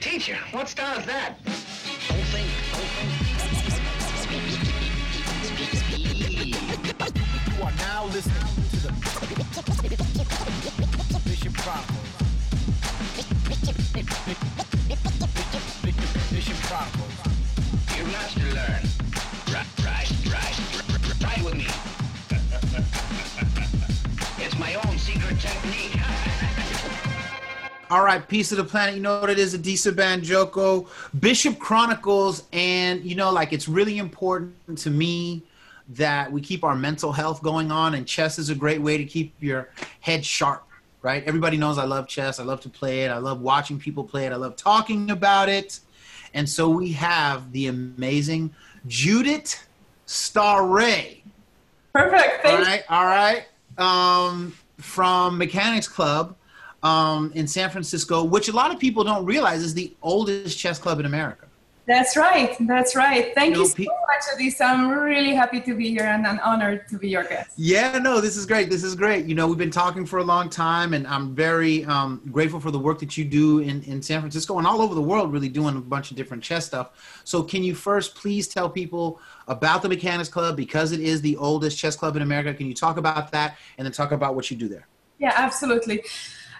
Teacher, what style is that? You are now listening to the Bishop Chronicles. Bishop Chronicles. You must learn. Right, right, right. Try with me. it's my own secret technique. All right, peace of the planet. You know what it is? Adisa Banjoko, Bishop Chronicles, and you know, like it's really important to me that we keep our mental health going on, and chess is a great way to keep your head sharp. Right? Everybody knows I love chess. I love to play it. I love watching people play it. I love talking about it. And so we have the amazing Judith Sztaray. Perfect. All Thank right, all right. Um, from Mechanics Club um, in San Francisco, which a lot of people don't realize is the oldest chess club in America. That's right. That's right. Thank You you, know, so pe- much, Adisa. I'm really happy to be here and, and honored to be your guest. Yeah, no, this is great. This is great. You know, we've been talking for a long time, and I'm very um, grateful for the work that you do in, in San Francisco and all over the world, really doing a bunch of different chess stuff. So, can you first please tell people about the Mechanics Club because it is the oldest chess club in America? Can you talk about that and then talk about what you do there? Yeah, absolutely.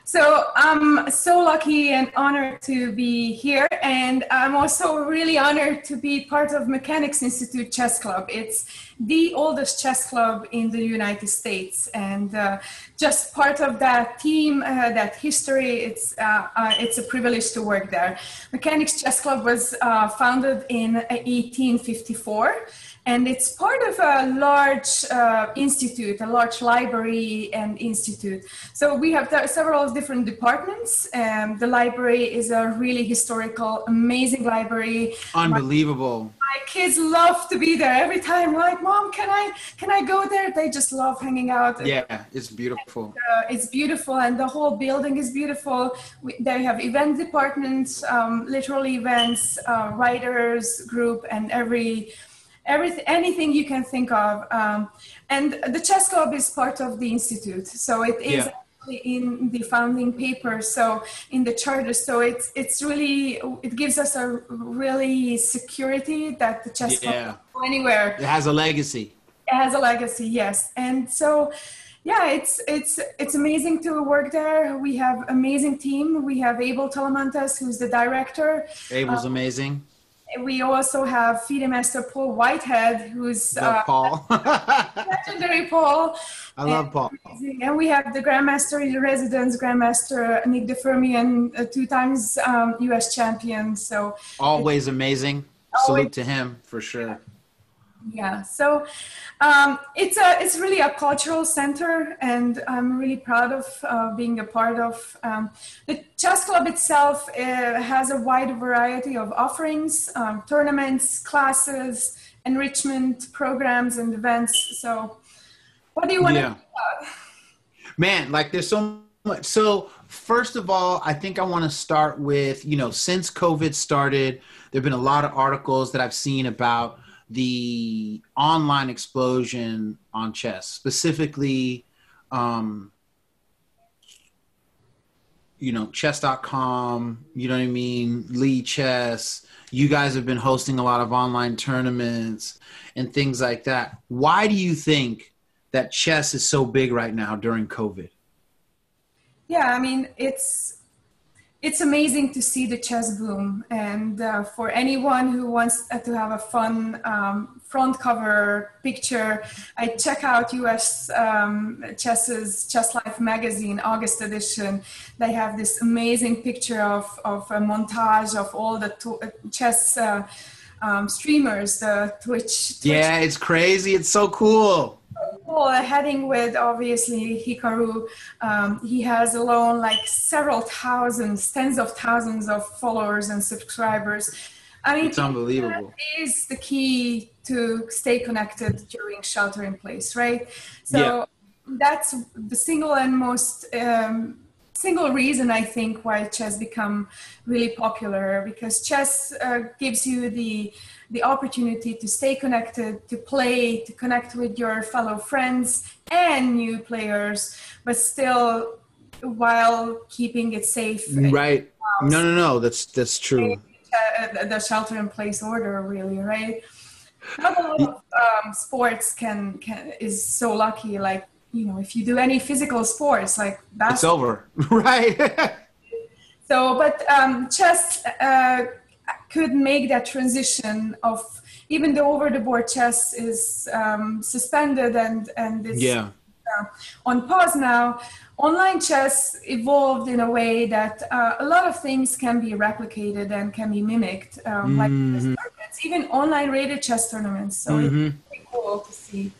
So I'm so lucky and honored to be here, and I'm also really honored to be part of Mechanics Institute Chess Club. It's the oldest chess club in the United States, and uh, just part of that team, uh, that history. It's uh, uh, it's a privilege to work there. Mechanics Chess Club was uh, founded in 1854 and it's part of a large uh, institute, a large library and institute. So we have th- several different departments. Um, the library is a really historical, amazing library. Unbelievable. My kids love to be there every time. Like, mom, can I can I go there? They just love hanging out. Yeah, it's beautiful. Uh, it's beautiful, and the whole building is beautiful. We, they have event departments, um, literal events, uh, writers group, and every everything anything you can think of um, and the chess club is part of the institute so it is Yeah. actually in the founding paper so in the charter so it's it's really it gives us a really security that the chess club Yeah. can go anywhere It has a legacy. it has a legacy yes and so yeah it's it's it's amazing to work there we have amazing team we have Abel Talamantez who's the director Abel's amazing. We also have FIDE master Paul Whitehead, who's uh, Paul. legendary Paul. I love Paul. And we have the Grandmaster in residence, Grandmaster Nick de Firmian, uh, two times um, US champion. So, Always amazing. Always- Salute to him for sure. Yeah, so um, it's, a, it's really a cultural center, and I'm really proud of uh, being a part of. Um, the chess club itself uh, has a wide variety of offerings, um, tournaments, classes, enrichment programs, and events. So, what do you want Yeah. to Man, like there's so much. So, first of all, I think I want to start with, you know, since COVID started, there've been a lot of articles that I've seen about the online explosion on chess, specifically um you know, chess.com, you know what I mean, Lichess. You guys have been hosting a lot of online tournaments and things like that. Why do you think that chess is so big right now during COVID? Yeah, I mean it's it's amazing to see the chess boom, and uh, for anyone who wants uh, to have a fun um, front cover picture, I check out US um, Chess's Chess Life magazine August edition. They have this amazing picture of of a montage of all the to- uh, chess. Uh, um, streamers, the Twitch, Twitch Yeah, it's crazy. It's so cool. Are heading with obviously Hikaru. Um, he has alone like several thousands, tens of thousands of followers and subscribers. I mean, It's unbelievable. that is the key to stay connected during shelter in place, right? So Yeah. that's the single and most um, single reason I think why chess become really popular because chess uh, gives you the the opportunity to stay connected, to play, to connect with your fellow friends and new players, but still while keeping it safe. Right. No, no, no. That's that's true. Uh, the shelter in place order, really, right? Not a lot of um, sports can can is so lucky. Like you know, if you do any physical sports, like It's basketball. over. right. So, but um, chess uh, could make that transition of even the over the board chess is um, suspended and and it's yeah. uh, on pause now. Online chess evolved in a way that uh, a lot of things can be replicated and can be mimicked, um, like chess tournaments, even online rated chess tournaments. So it's pretty cool to see.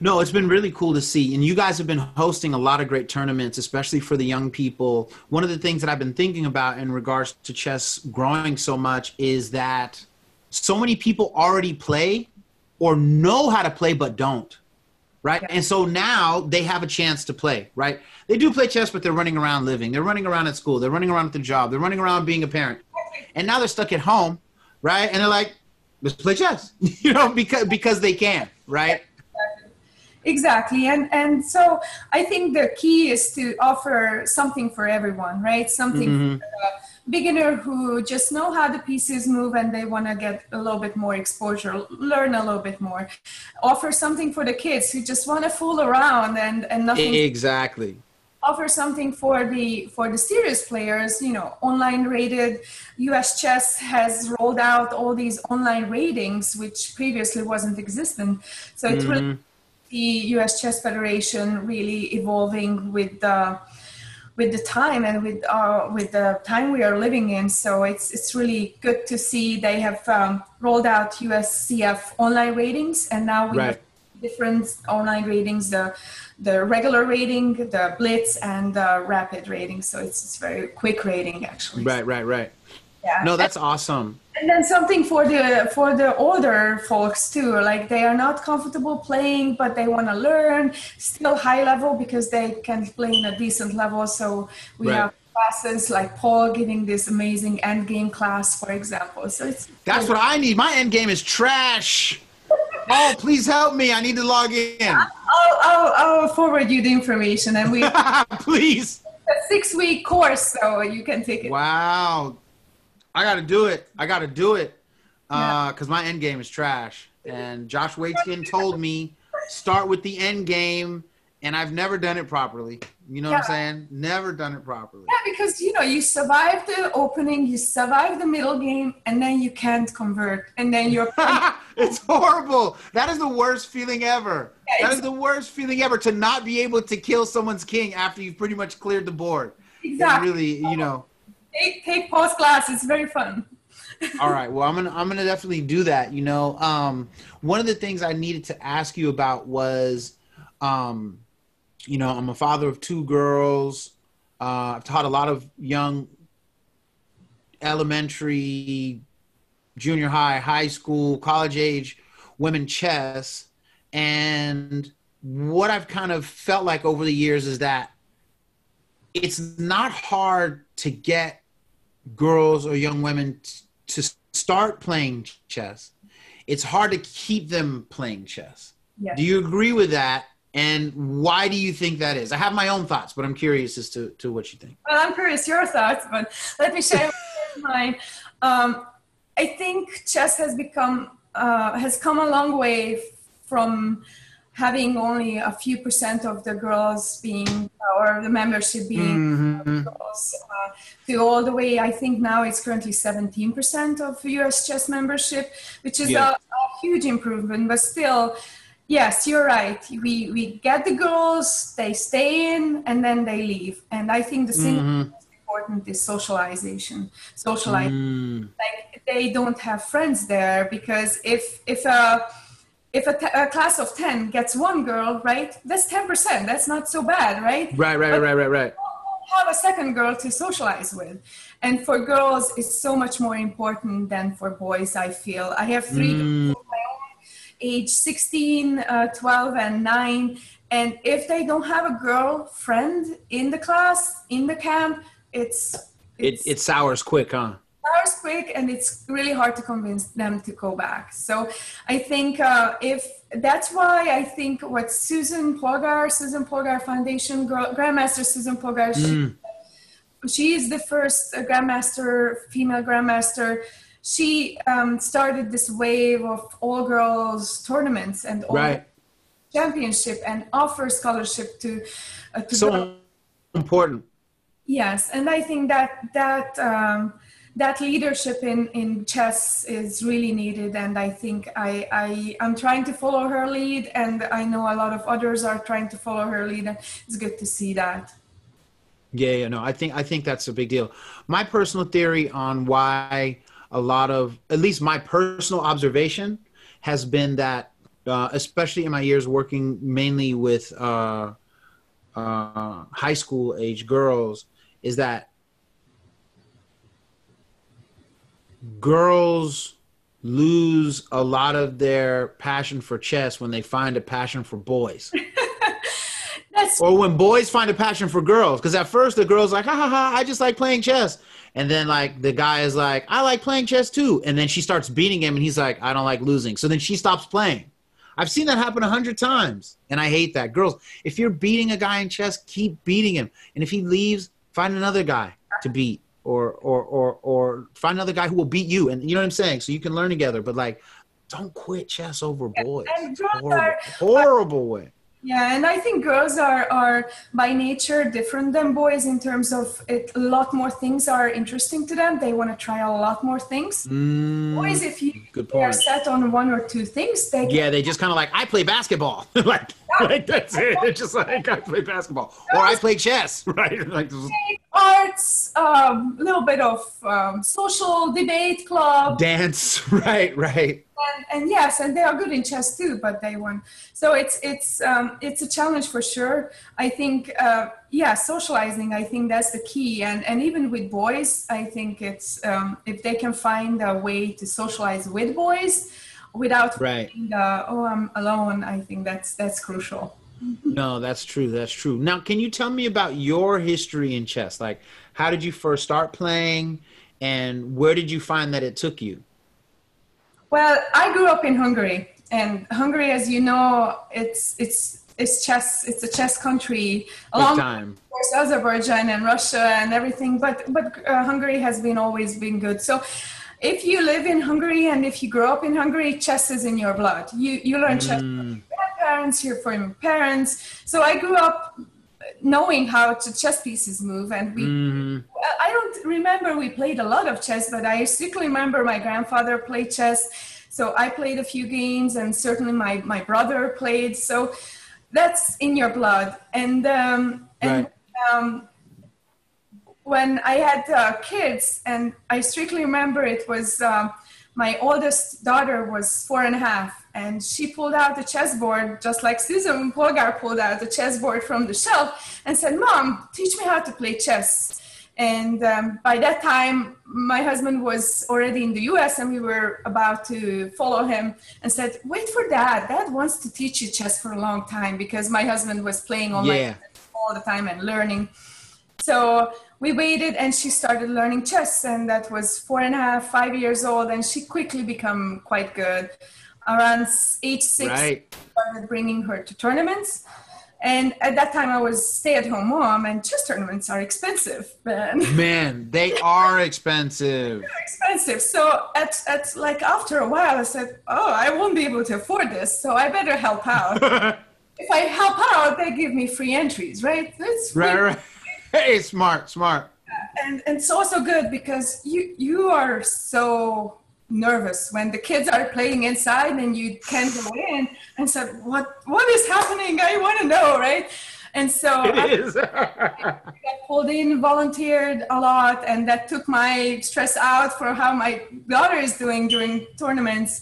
No, it's been really cool to see. And you guys have been hosting a lot of great tournaments, especially for the young people. One of the things that I've been thinking about in regards to chess growing so much is that so many people already play or know how to play but don't. Right. And so now they have a chance to play, right? They do play chess, but they're running around living. They're running around at school. They're running around at the job. They're running around being a parent. And now they're stuck at home, right? And they're like, let's play chess, you know, because because they can, right? Exactly, and and so I think the key is to offer something for everyone, right? Something mm-hmm. for the beginner who just know how the pieces move and they want to get a little bit more exposure, learn a little bit more. Offer something for the kids who just want to fool around and and nothing. Exactly. offer something for the for the serious players you know online rated us chess has rolled out all these online ratings which previously wasn't existent so it's really mm-hmm. The us chess federation really evolving with the with the time and with uh, with the time we are living in so it's it's really good to see they have um, rolled out uscf online ratings and now we Right. have different online ratings the the regular rating the blitz and the rapid rating so it's, it's very quick rating actually Right, right, right. yeah No, that's awesome. And then something for the for the older folks too like they are not comfortable playing but they want to learn still high level because they can play in a decent level so we Right. have classes like paul giving this amazing end game class for example so it's That's what I need. My end game is trash. Oh, please help me. I need to log in. I'll, I'll, I'll forward you the information and we please. a six week course so you can take it Wow. I got to do it. I got to do it. Yeah. Uh, because my end game is trash. And Josh Waitzkin told me start with the end game, and I've never done it properly. You know what I'm saying? Never done it properly. Yeah, because you know you survive the opening, you survive the middle game, and then you can't convert, and then you're it's horrible. That is the worst feeling ever. Yeah, that is the worst feeling ever to not be able to kill someone's king after you've pretty much cleared the board. It exactly really, you know. Take take post class. It's very fun. All right. Well, I'm gonna I'm gonna definitely do that. You know, um, one of the things I needed to ask you about was, um, you know, I'm a father of two girls. Uh, I've taught a lot of young elementary, junior high, high school, college age women chess, and what I've kind of felt like over the years is that it's not hard to get girls or young women t- to start playing chess. It's hard to keep them playing chess. Yes. Do you agree with that? And why do you think that is? I have my own thoughts, but I'm curious as to, to what you think. Well, I'm curious your thoughts, but let me share mine. Um, I think chess has become uh, has come a long way from having only a few percent of the girls being or the membership being girls uh, to all the way. I think now it's currently 17% of US chess membership, which is Yeah. a, a huge improvement, but still. Yes, you're right. We we get the girls, they stay in, and then they leave. And I think the single most important is socialization. Socialize. Mm, Like they don't have friends there because if if a if a, t- a class of ten gets one girl, right, that's ten percent. That's not so bad, right? right, right, right, right, right. have a second girl to socialize with. And for girls, it's so much more important than for boys, I feel. I have three own, age 16, uh, 12, and 9. And if they don't have a girlfriend in the class, in the camp, it's, It, it's it sours quick, huh? Hours quick and it's really hard to convince them to go back. So I think uh, if that's why I think what Susan Polgar, Susan Polgar Foundation, Grandmaster Susan Polgar, she, she is the first uh, Grandmaster, female Grandmaster. She um, started this wave of all girls tournaments and all Right. championship and offer scholarship to, uh, to girls. So important. Yes, and I think that that um, that leadership in, in chess is really needed, and I think I I am trying to follow her lead, and I know a lot of others are trying to follow her lead, and it's good to see that. Yeah, yeah, no, I think I think that's a big deal. My personal theory on why a lot of, at least my personal observation, has been that, uh, especially in my years working mainly with uh, uh, high school age girls, is that girls lose a lot of their passion for chess when they find a passion for boys. That's or when boys find a passion for girls because at first the girl's like ha ha ha i just like playing chess. And then like the guy is like i like playing chess too. And then she starts beating him and he's like i don't like losing. So then she stops playing. I've seen that happen a hundred times and i hate that. Girls if you're beating a guy in chess keep beating him. And if he leaves find another guy to beat or or or or find another guy who will beat you and you know what i'm saying so you can learn together but like don't quit chess over boys horrible, are- horrible way Yeah, and I think girls are are by nature different than boys in terms of it. A lot more things are interesting to them. They want to try a lot more things. Mm, Boys, if you are set on one or two things, they Yeah, they just kind of like I play basketball, like, like that's it. It's just like I play basketball, or I play chess, right? Like, arts, a um, little bit of um, social debate club, dance, right, right. and, and yes, and they are good in chess too. But they won, so it's it's um, it's a challenge for sure. I think, uh, yeah, socializing. I think that's the key, and and even with boys, I think it's um, if they can find a way to socialize with boys without Right. uh, oh I'm alone. I think that's that's crucial. No, that's true. That's true. Now, can you tell me about your history in chess? Like, how did you first start playing, and where did you find that it took you? Well, I grew up in Hungary, and Hungary, as you know, it's it's it's chess. It's a chess country, along time. of course Azerbaijan and Russia and everything. But but uh, Hungary has been always been good. So. If you live in Hungary and if you grow up in Hungary, chess is in your blood. You you learn chess from your grandparents, your from your parents. So I grew up knowing how to chess pieces move, and we well, I don't remember we played a lot of chess, but I strictly remember my grandfather played chess. So I played a few games, and certainly my, my brother played. So that's in your blood. And um, and um, when I had uh, kids, and I strictly remember it was um, my oldest daughter was four and a half, and she pulled out the chessboard just like Susan Polgar pulled out the chessboard from the shelf and said, "Mom, teach me how to play chess." And um, by that time, my husband was already in the US and we were about to follow him and said, Wait for dad. Dad wants to teach you chess for a long time because my husband was playing Yeah. all the time and learning. So we waited and she started learning chess and that was four and a half, five years old and she quickly became quite good. Around age six, Right. started bringing her to tournaments. And at that time, I was stay-at-home mom, and chess tournaments are expensive, man. Man, they are expensive. expensive. So at, at like after a while, I said, "Oh, I won't be able to afford this, so I better help out." if I help out, they give me free entries, right? That's Right, right. Hey, smart, smart. and, and it's also good because you you are so nervous when the kids are playing inside and you can't go in and said what what is happening i want to know right and so I It is. got pulled in volunteered a lot and that took my stress out for how my daughter is doing during tournaments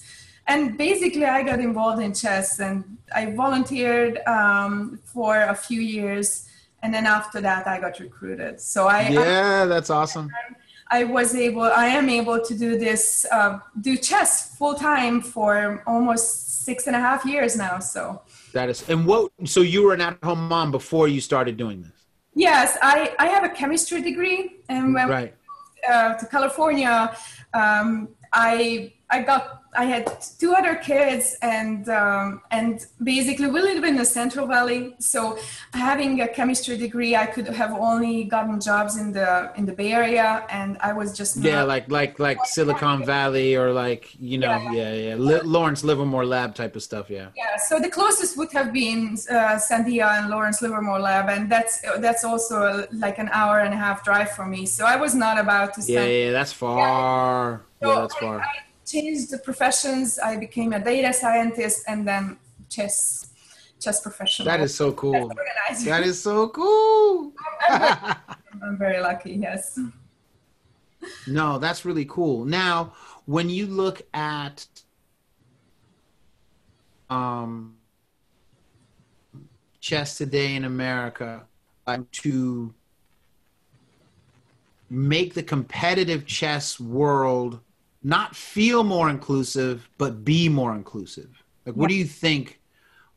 and basically i got involved in chess and i volunteered um, for a few years and then after that i got recruited so i, I yeah, that's awesome. I was able, I am able to do this, uh, do chess full time for almost six and a half years now. So, That is. And what? So you were an at-home mom before you started doing this, yes, I, I have a chemistry degree, and when right? uh, to California, um, I I got I had two other kids, and um, and basically we live in the Central Valley. So having a chemistry degree, I could have only gotten jobs in the in the Bay Area, and I was just Yeah, like like like Silicon Valley or like you know, Yeah. yeah, yeah, Lawrence Livermore Lab type of stuff. Yeah. Yeah, so the closest would have been uh, Sandia and Lawrence Livermore Lab, and that's that's also like an hour and a half drive for me. So I was not about to Yeah, spend. yeah, that's far. So Yeah, that's I- far. I, changed the professions. I became a data scientist, and then chess chess professional. That is so cool. That is so cool. I'm very lucky. Yes. No, that's really cool. Now, when you look at um, chess today in America, um, to make the competitive chess world not feel more inclusive, but be more inclusive. Like, what do you think?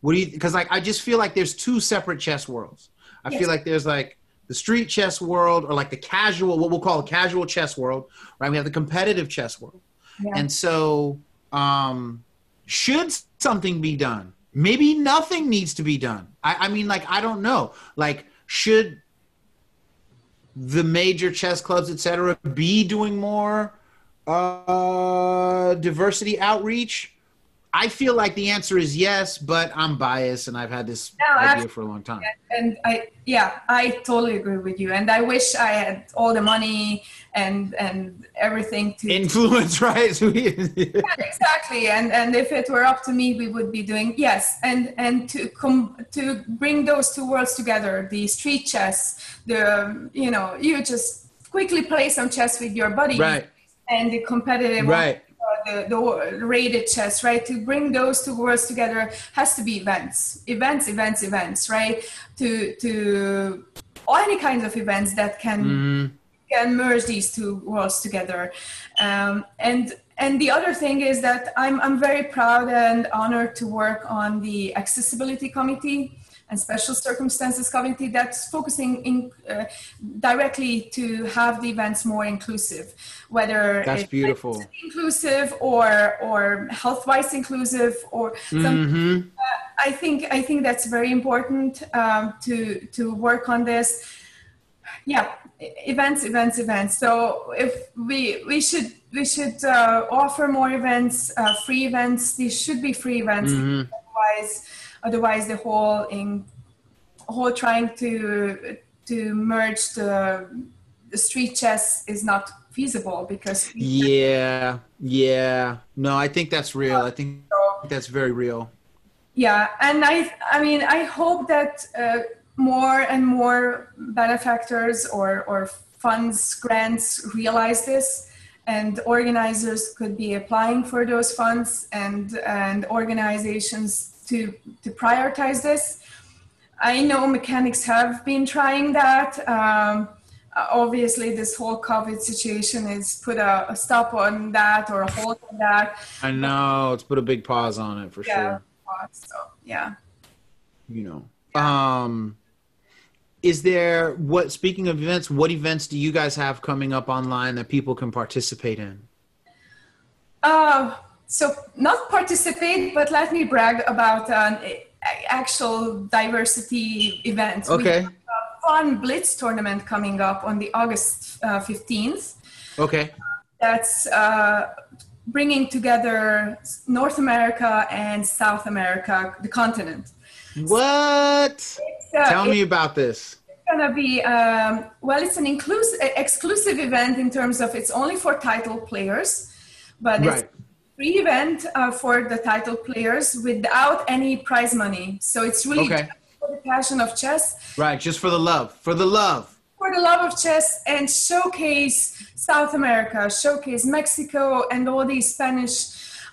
What do you? Because like, I just feel like there's two separate chess worlds. I Yes. feel like there's like the street chess world, or like the casual, what we'll call a casual chess world, right? We have the competitive chess world, Yeah. and so um, should something be done? Maybe nothing needs to be done. I, I mean, like, I don't know. Like, should the major chess clubs, et cetera, be doing more uh, diversity outreach? I feel like the answer is yes, but I'm biased and I've had this No, idea abs- for a long time. and I yeah I totally agree with you and I wish I had all the money and and everything to Influence, right? We- exactly and and if it were up to me we would be doing yes and and to come to bring those two worlds together the street chess the you know you just quickly play some chess with your buddy. right, and the competitive right. the, the rated chess, right? To bring those two worlds together has to be events, events, events, events, right? To to or any kinds of events that can Mhm. can merge these two worlds together. Um, and and the other thing is that I'm I'm very proud and honored to work on the accessibility committee and special circumstances committee that's focusing in uh, directly to have the events more inclusive, whether That's it's beautiful. inclusive or or health wise inclusive or some Mhm. I think I think that's very important um, to to work on this. Yeah, events, events, events. So if we we should we should uh, offer more events, uh, free events. These should be free events. Mhm. Otherwise, otherwise the whole in whole trying to to merge the the street chess is not feasible because Yeah, yeah. No, I think that's real. I think that's very real. Yeah, and I, I mean, I hope that uh, more and more benefactors or, or funds, grants realize this, and organizers could be applying for those funds and and organizations to to prioritize this. I know mechanics have been trying that. Um, obviously, this whole COVID situation has put a, a stop on that or a hold on that. I know. Let's put a big pause on it for Yeah. sure. So yeah. You know. Um is there what speaking of events, what events do you guys have coming up online that people can participate in? Uh, so not participate, but let me brag about an actual diversity event. We Okay. have a fun Blitz tournament coming up on the August uh, 15th. Okay. That's uh, bringing together North America and South America, the continent. What? So uh, Tell me about this. It's gonna be um, well, it's an inclusive, exclusive event in terms of it's only for title players, but it's Right. Free event uh, for the title players without any prize money. So it's really Okay. for the passion of chess, Right, just for the love. For the love. for the love of chess, and showcase South America, showcase Mexico, and all these Spanish,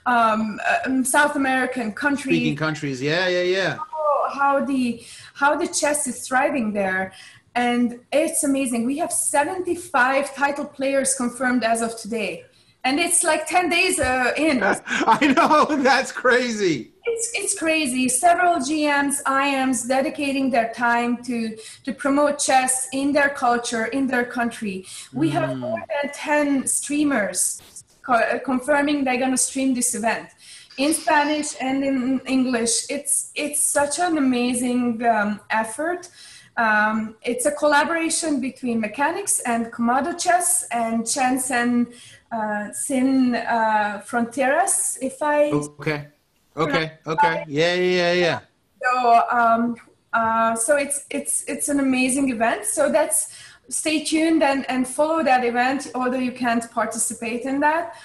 um, um, South American countries. Speaking countries. Yeah, yeah, yeah. how- how the how the chess is thriving there and it's amazing we have 75 title players confirmed as of today and it's like 10 days uh, in I know. That's crazy. it's it's crazy. Several GMs, IMs dedicating their time to to promote chess in their culture, in their country. We have more than ten streamers co- confirming they're gonna stream this event in Spanish and in English. It's it's such an amazing um, effort. Um, it's a collaboration between Mechanics and Komodo Chess and Chansen uh, Sin uh, Fronteras, if I Okay. Okay. Okay. Yeah. Yeah. Yeah. so um, uh, so it's it's it's an amazing event. So that's stay tuned and and follow that event, although you can't participate in that.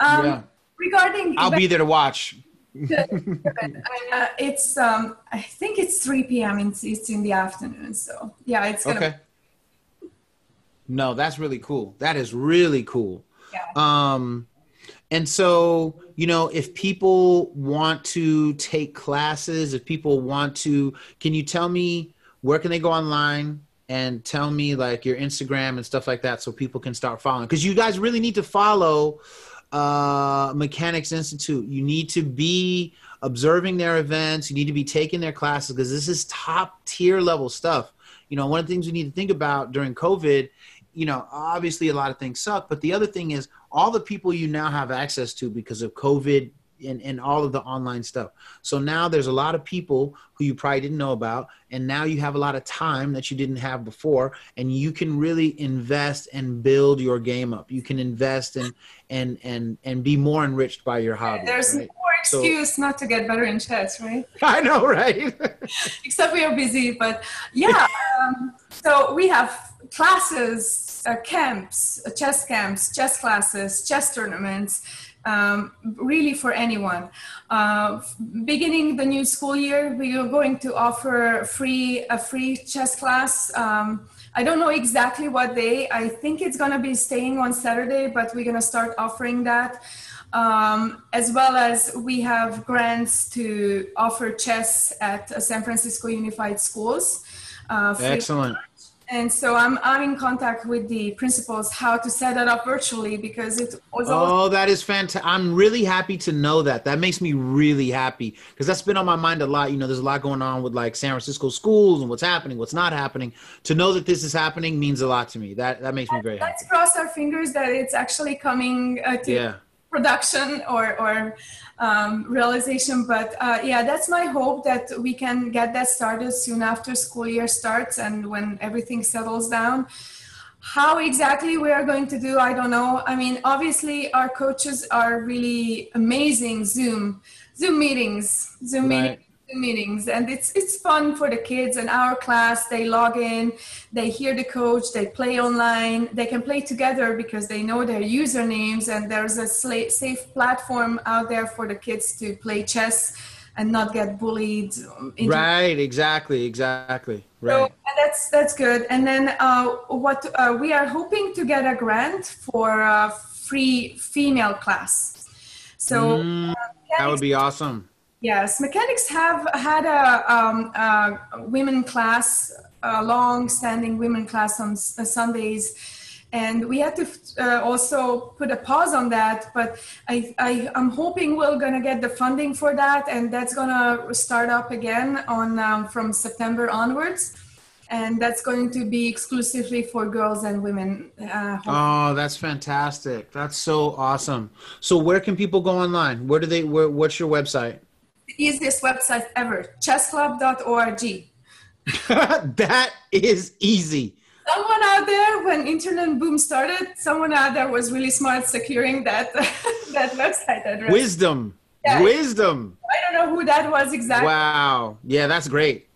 Um, Yeah. Regarding I'll be there to watch. Uh, it's um, I think it's 3 p.m. It's, it's in the afternoon. So yeah, it's gonna Okay. No, that's really cool. That is really cool. Yeah. Um, and so, you know, if people want to take classes, if people want to, can you tell me where can they go online and tell me like your Instagram and stuff like that so people can start following? Because you guys really need to follow uh, Mechanics Institute. You need to be observing their events. You need to be taking their classes because this is top tier level stuff. You know, one of the things we need to think about during COVID, you know, obviously a lot of things suck, but the other thing is all the people you now have access to because of COVID and, and all of the online stuff. So now there's a lot of people who you probably didn't know about, and now you have a lot of time that you didn't have before, and you can really invest and build your game up. You can invest and and and and be more enriched by your hobby. There's right? no excuse not to get better in chess, right? I know, right? Except we are busy, but yeah. um, so we have classes, uh, camps, uh, chess camps, chess classes, chess tournaments. Um, really for anyone. Uh, beginning the new school year, we are going to offer free a free chess class. Um, I don't know exactly what day. I think it's going to be staying on Saturday, but we're going to start offering that. Um, as well as we have grants to offer chess at uh, San Francisco Unified Schools. Uh, Excellent. And so I'm, I'm in contact with the principals how to set that up virtually because it was Oh, that is fantastic. I'm really happy to know that. That makes me really happy because that's been on my mind a lot. You know, there's a lot going on with like San Francisco schools and what's happening, what's not happening. To know that this is happening means a lot to me. That that makes me very happy. let's cross our fingers that it's actually coming uh, to Yeah. Production or, or um, realization. But uh, yeah, that's my hope that we can get that started soon after school year starts and when everything settles down. How exactly we are going to do, I don't know. I mean, obviously, our coaches are really amazing. Zoom, Zoom meetings, Zoom Right. meetings meetings and it's it's fun for the kids and our class they log in they hear the coach they play online they can play together because they know their usernames and there's a safe platform out there for the kids to play chess and not get bullied um, Right, exactly, exactly. so Right. and that's that's good. And then uh, what uh, we are hoping to get a grant for a free female class. So Mm, that would be awesome. Yes, mechanics have had a, um, a women class, a long-standing women class on uh, Sundays. And we had to uh, also put a pause on that, but I, I, I'm hoping we're gonna get the funding for that, and that's gonna start up again on um, from September onwards, and that's going to be exclusively for girls and women. Uh, Oh, that's fantastic. That's so awesome. So where can people go online? Where do they where what's your website? The easiest website ever, chessclub.org. that is easy. Someone out there, when internet boom started, someone out there was really smart securing that that website address. Wisdom. Yeah. Wisdom. I don't know who that was exactly. Wow. Yeah, that's great.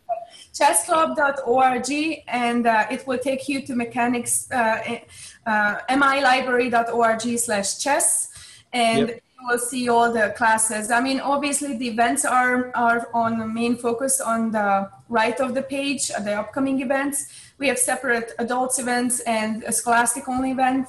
chessclub.org and uh, it will take you to mechanics uh, uh, milibrary.org slash chess and Yep. You will see all the classes i mean obviously the events are are on the main focus on the right of the page uh, the upcoming events we have separate adults events and a scholastic only event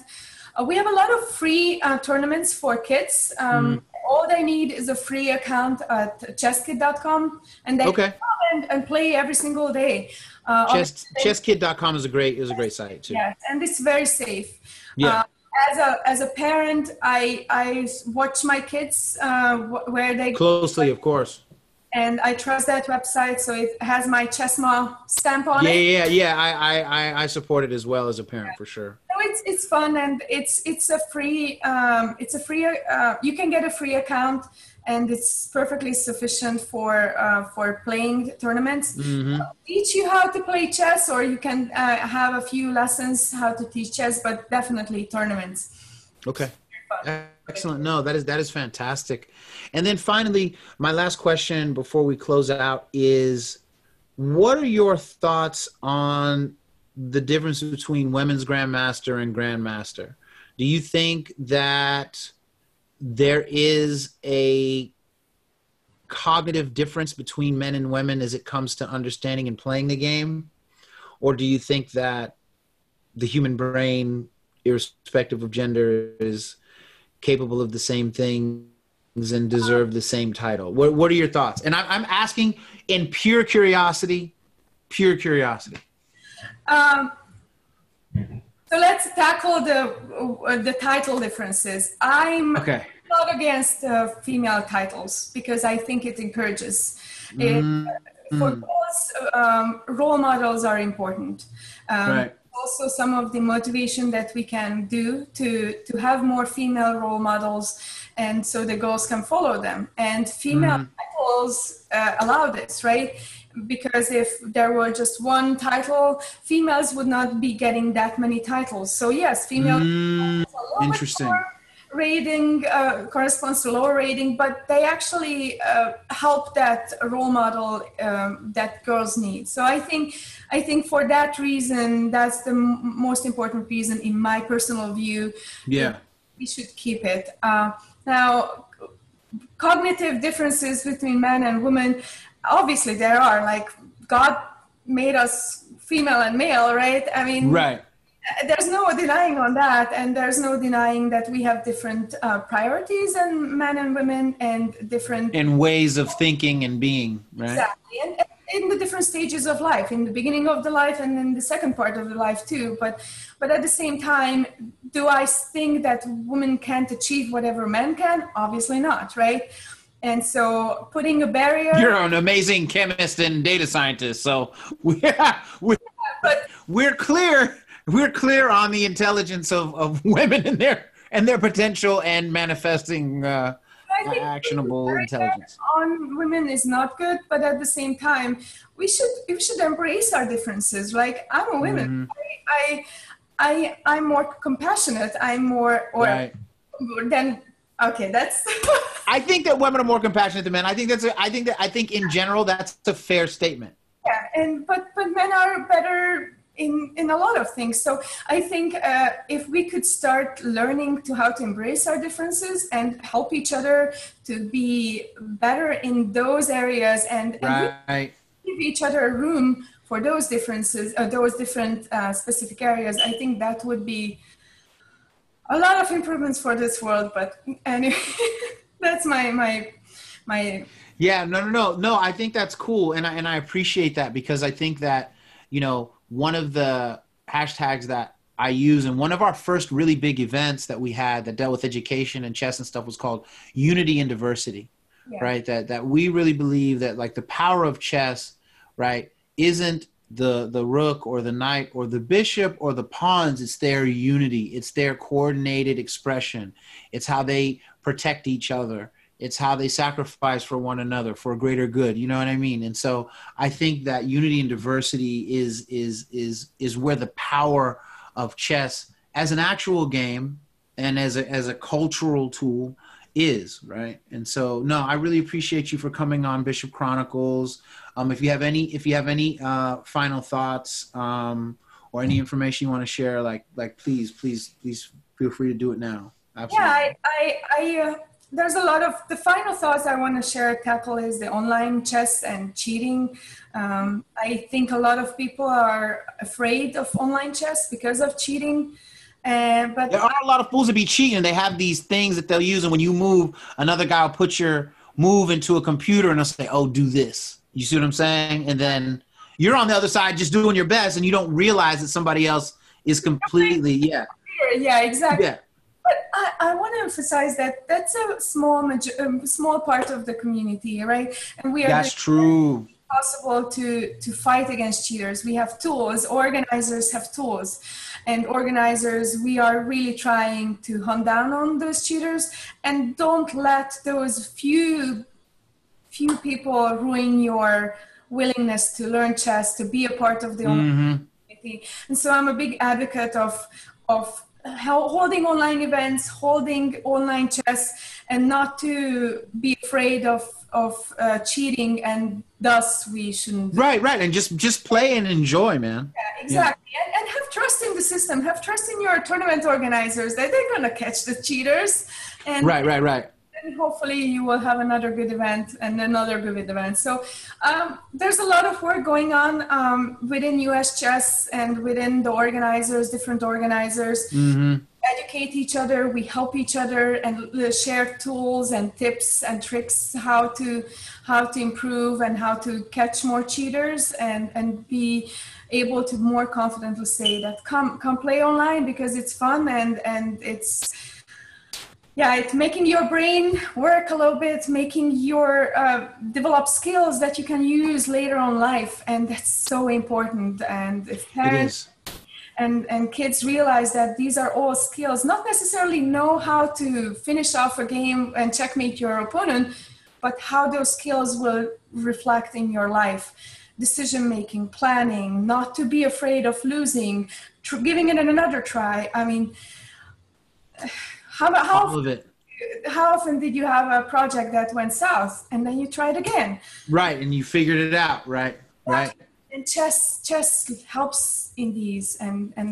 uh, we have a lot of free uh, tournaments for kids um, all they need is a free account at chesskid.com and they Okay. come and, and play every single day. Uh, Chess chesskid.com is a great is a great site too. Yes, and it's very safe. Yeah. As a as a parent, I I watch my kids uh, where they Closely, of course. and I trust that website, so it has my Chessma stamp on Yeah, it. yeah, yeah. I, I, I, I support it as well as a parent for sure. So it's it's fun and it's it's a free um, it's a free uh, you can get a free account and it's perfectly sufficient for uh, for playing tournaments. Mm-hmm. Teach you how to play chess, or you can uh, have a few lessons how to teach chess, but definitely tournaments. Okay. Excellent. No, that is that is fantastic. And then finally, my last question before we close out is what are your thoughts on the difference between women's grandmaster and grandmaster? Do you think that there is a cognitive difference between men and women as it comes to understanding and playing the game? Or do you think that the human brain, irrespective of gender, is capable of the same things and deserve the same title? What, what are your thoughts? And I, I'm asking in pure curiosity, pure curiosity. Um, so let's tackle the uh, the title differences. I'm Okay. not against uh, female titles because I think it encourages. It, for girls, um, role models are important. Um, Right. Also, some of the motivation that we can do to to have more female role models, and so the girls can follow them. And female titles uh, allow this, right? Because if there were just one title, females would not be getting that many titles. So yes, female Mm, a little bit interesting. rating uh, corresponds to lower rating, but they actually uh, help that role model um, that girls need. So I think, I think for that reason, that's the m- most important reason, in my personal view. Yeah. we should keep it. Uh, now, cognitive differences between men and women, obviously there are. Like God made us female and male, right? I mean, Right. there's no denying on that and there's no denying that we have different uh, priorities and men and women and different And ways of thinking and being, right? exactly and, and in the different stages of life in the beginning of the life and in the second part of the life too but but at the same time do i think that women can't achieve whatever men can obviously not right and so putting a barrier You're an amazing chemist and data scientist, so we're, we're, but we're clear. We're clear on the intelligence of, of women and their and their potential and manifesting uh, I actionable intelligence. on women is not good, but at the same time, we should we should embrace our differences. Like I'm a woman, Mm-hmm. I, I I I'm more compassionate. I'm more or Right. then okay. That's I think that women are more compassionate than men. I think that's a, I think that I think in general that's a fair statement. yeah. And but but men are better. In, in a lot of things. So I think uh, if we could start learning to how to embrace our differences and help each other to be better in those areas and, and give each other room for those differences, uh, those different uh, specific areas, I think that would be a lot of improvements for this world. But anyway, that's my my my. Yeah, no, no, no, no. I think that's cool, and I and I appreciate that because I think that you know one of the hashtags that I use and one of our first really big events that we had that dealt with education and chess and stuff was called Unity and Diversity, Yeah. right? That that we really believe that like the power of chess, right, isn't the the rook or the knight or the bishop or the pawns it's their unity it's their coordinated expression it's how they protect each other. It's how they sacrifice for one another for a greater good. You know what i mean? And so i think that unity and diversity is is is is where the power of chess as an actual game and as a as a cultural tool is right? And so no i really appreciate you for coming on bishop chronicles. Um, if you have any if you have any uh, final thoughts um, or any information you want to share like like please please please feel free to do it now absolutely Yeah, I I, I uh, there's a lot of the final thoughts I want to share. Tackle is the online chess and cheating. Um, I think a lot of people are afraid of online chess because of cheating. Uh, but There are a lot of fools that be cheating. They have these things that they'll use, and when you move, another guy will put your move into a computer and they'll say, "Oh, do this." You see what I'm saying? And then you're on the other side just doing your best, and you don't realize that somebody else is completely yeah, yeah, exactly. yeah. But I, I want to emphasize that that's a small um, small part of the community, right? And we are That's true. possible to to fight against cheaters. We have tools. Organizers have tools, and organizers we are really trying to hunt down on those cheaters and don't let those few few people ruin your willingness to learn chess to be a part of the online community. And so I'm a big advocate of of holding online events, holding online chess, and not to be afraid of of uh, cheating, and thus we shouldn't. Right, right, and just just play and enjoy, man. Yeah, Exactly, and, and have trust in the system. Have trust in your tournament organizers that they're gonna catch the cheaters, and Right, right, right. And hopefully you will have another good event and another good event. So um, there's a lot of work going on um, within US Chess and within the organizers, different organizers. Educate each other, we help each other and uh, share tools and tips and tricks how to how to improve and how to catch more cheaters and and be able to more confidently say that come come play online because it's fun and and it's yeah it's making your brain work a little bit making your uh, develop skills that you can use later on life and that's so important and if parents and and kids realize that these are all skills not necessarily know how to finish off a game and checkmate your opponent but how those skills will reflect in your life. Decision making planning not to be afraid of losing tr- giving it another try. I mean how, how All of it. how often did you have a project that went south and then you tried again Right, and you figured it out, right? Right. and chess chess helps in these and and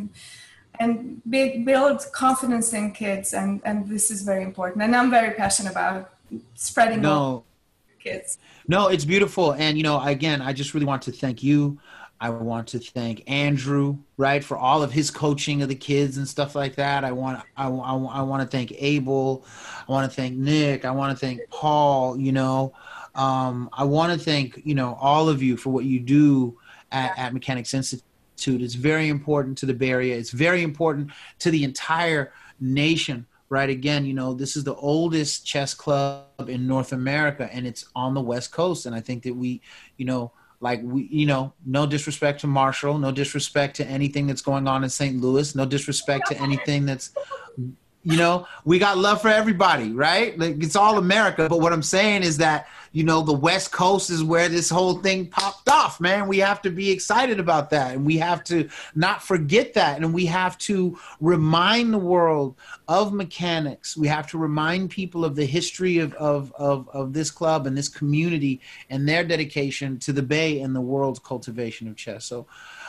and big build confidence in kids and and this is very important and i'm very passionate about spreading No, kids No, it's beautiful. And, you know, again, I just really want to thank you. I want to thank Andrew, right, for all of his coaching of the kids and stuff like that. I want, I, I, I want to thank Abel. I want to thank Nick. I want to thank Paul. You know, um, I want to thank you know all of you for what you do at, at Mechanics Institute. It's very important to the Bay Area. It's very important to the entire nation right again you know this is the oldest chess club in north america and it's on the west coast and i think that we you know like we you know no disrespect to marshall no disrespect to anything that's going on in st louis no disrespect to anything that's you know we got love for everybody right? Like it's all america but what i'm saying is that you know the west coast is where this whole thing popped off man. We have to be excited about that and we have to not forget that and we have to remind the world of mechanics. We have to remind people of the history of of of, of this club and this community and their dedication to the bay and the world's cultivation of chess. So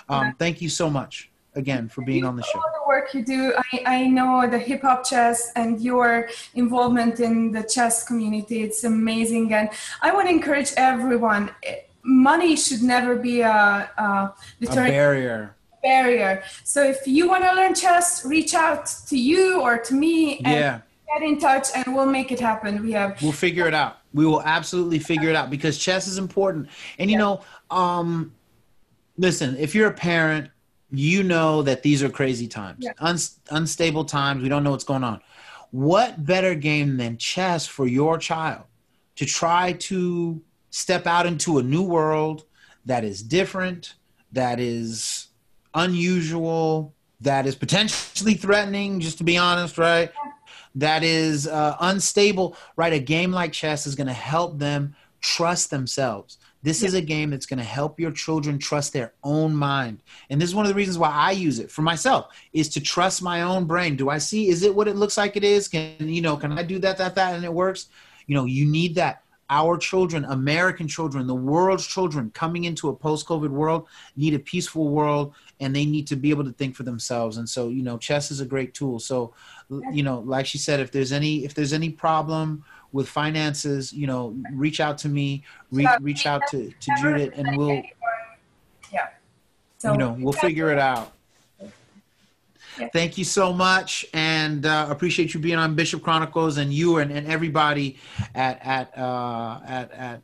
um, thank you so much again for being on the show all the work you do I, I know the hip hop chess and your involvement in the chess community it's amazing and i want to encourage everyone eh, money should never be a, a a barrier barrier. So if you want to learn chess, reach out to you or to me and Yeah. get in touch and we'll make it happen. We have We'll figure it out. We will absolutely figure it out because chess is important. And you know, um, listen, if you're a parent, you know that these are crazy times, Yeah. Uns- unstable times. We don't know what's going on. What better game than chess for your child to try to step out into a new world that is different, that is unusual, that is potentially threatening, just to be honest, right? that is uh, unstable, right? A game like chess is going to help them trust themselves. This is a game that's going to help your children trust their own mind. And this is one of the reasons why I use it for myself is to trust my own brain. Do I see is it what it looks like it is? Can you know, can I do that that that and it works? You know, you need that. Our children, American children, the world's children coming into a post-COVID world need a peaceful world and they need to be able to think for themselves. And so, you know, chess is a great tool. So, you know, like she said, if there's any if there's any problem with finances, you know, reach out to me, re- reach out to, to Judith, and we'll yeah. So you know we'll figure it out. Yeah. Thank you so much, and uh, appreciate you being on Bishop Chronicles, and you and, and everybody at at uh, at at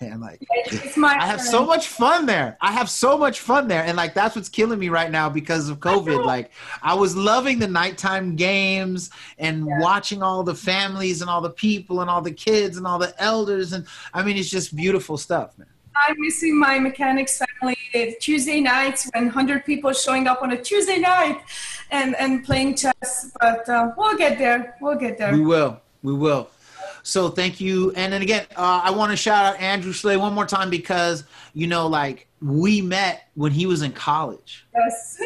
man. Like It's my I have turn. so much fun there. I have so much fun there. And like that's what's killing me right now because of COVID. Like I was loving the nighttime games and watching all the families and all the people and all the kids and all the elders. And I mean, it's just beautiful stuff, man. I'm missing my mechanics family. Tuesday nights when 100 people showing up on a Tuesday night and, and playing chess. But uh, we'll get there. We'll get there. We will. We will. So thank you. And then again, uh, I want to shout out Andrew Slay one more time because, you know, like we met when he was in college. Yes.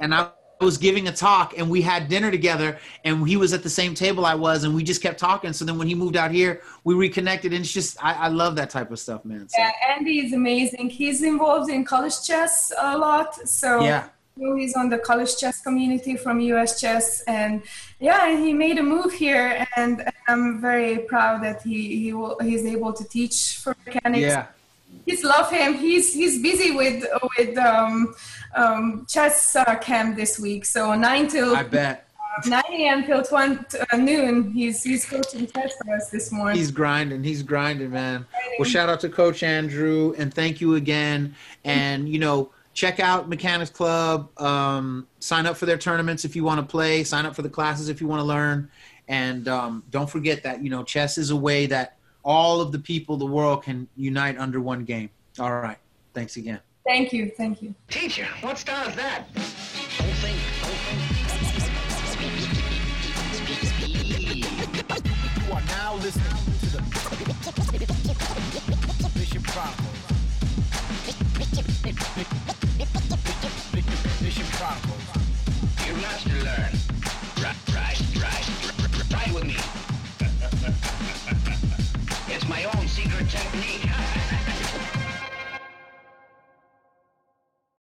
and I was giving a talk and we had dinner together and he was at the same table I was and we just kept talking. So then when he moved out here, we reconnected and it's just I, I love that type of stuff, man. So, Yeah, Andy is amazing. He's involved in college chess a lot. So Yeah. He's on the college chess community from US Chess, and yeah, he made a move here, and I'm very proud that he he will, he's able to teach for mechanics. yeah. Kids love him. He's he's busy with with um, um, chess uh, camp this week. So nine till I bet. 9 a.m. till 1 uh, noon. He's he's coaching chess for us this morning. He's grinding. He's grinding, man. Well, shout out to Coach Andrew and thank you again. And you know, check out Mechanics Club. Um, sign up for their tournaments if you want to play. Sign up for the classes if you want to learn. And um, don't forget that you know, chess is a way that all of the people of the world can unite under one game. All right. Thanks again. Thank you, thank you. Teacher, what style is that? You are now listening to the Bishop to learn. Ride, ride, ride, ride with me. it's my own secret technique.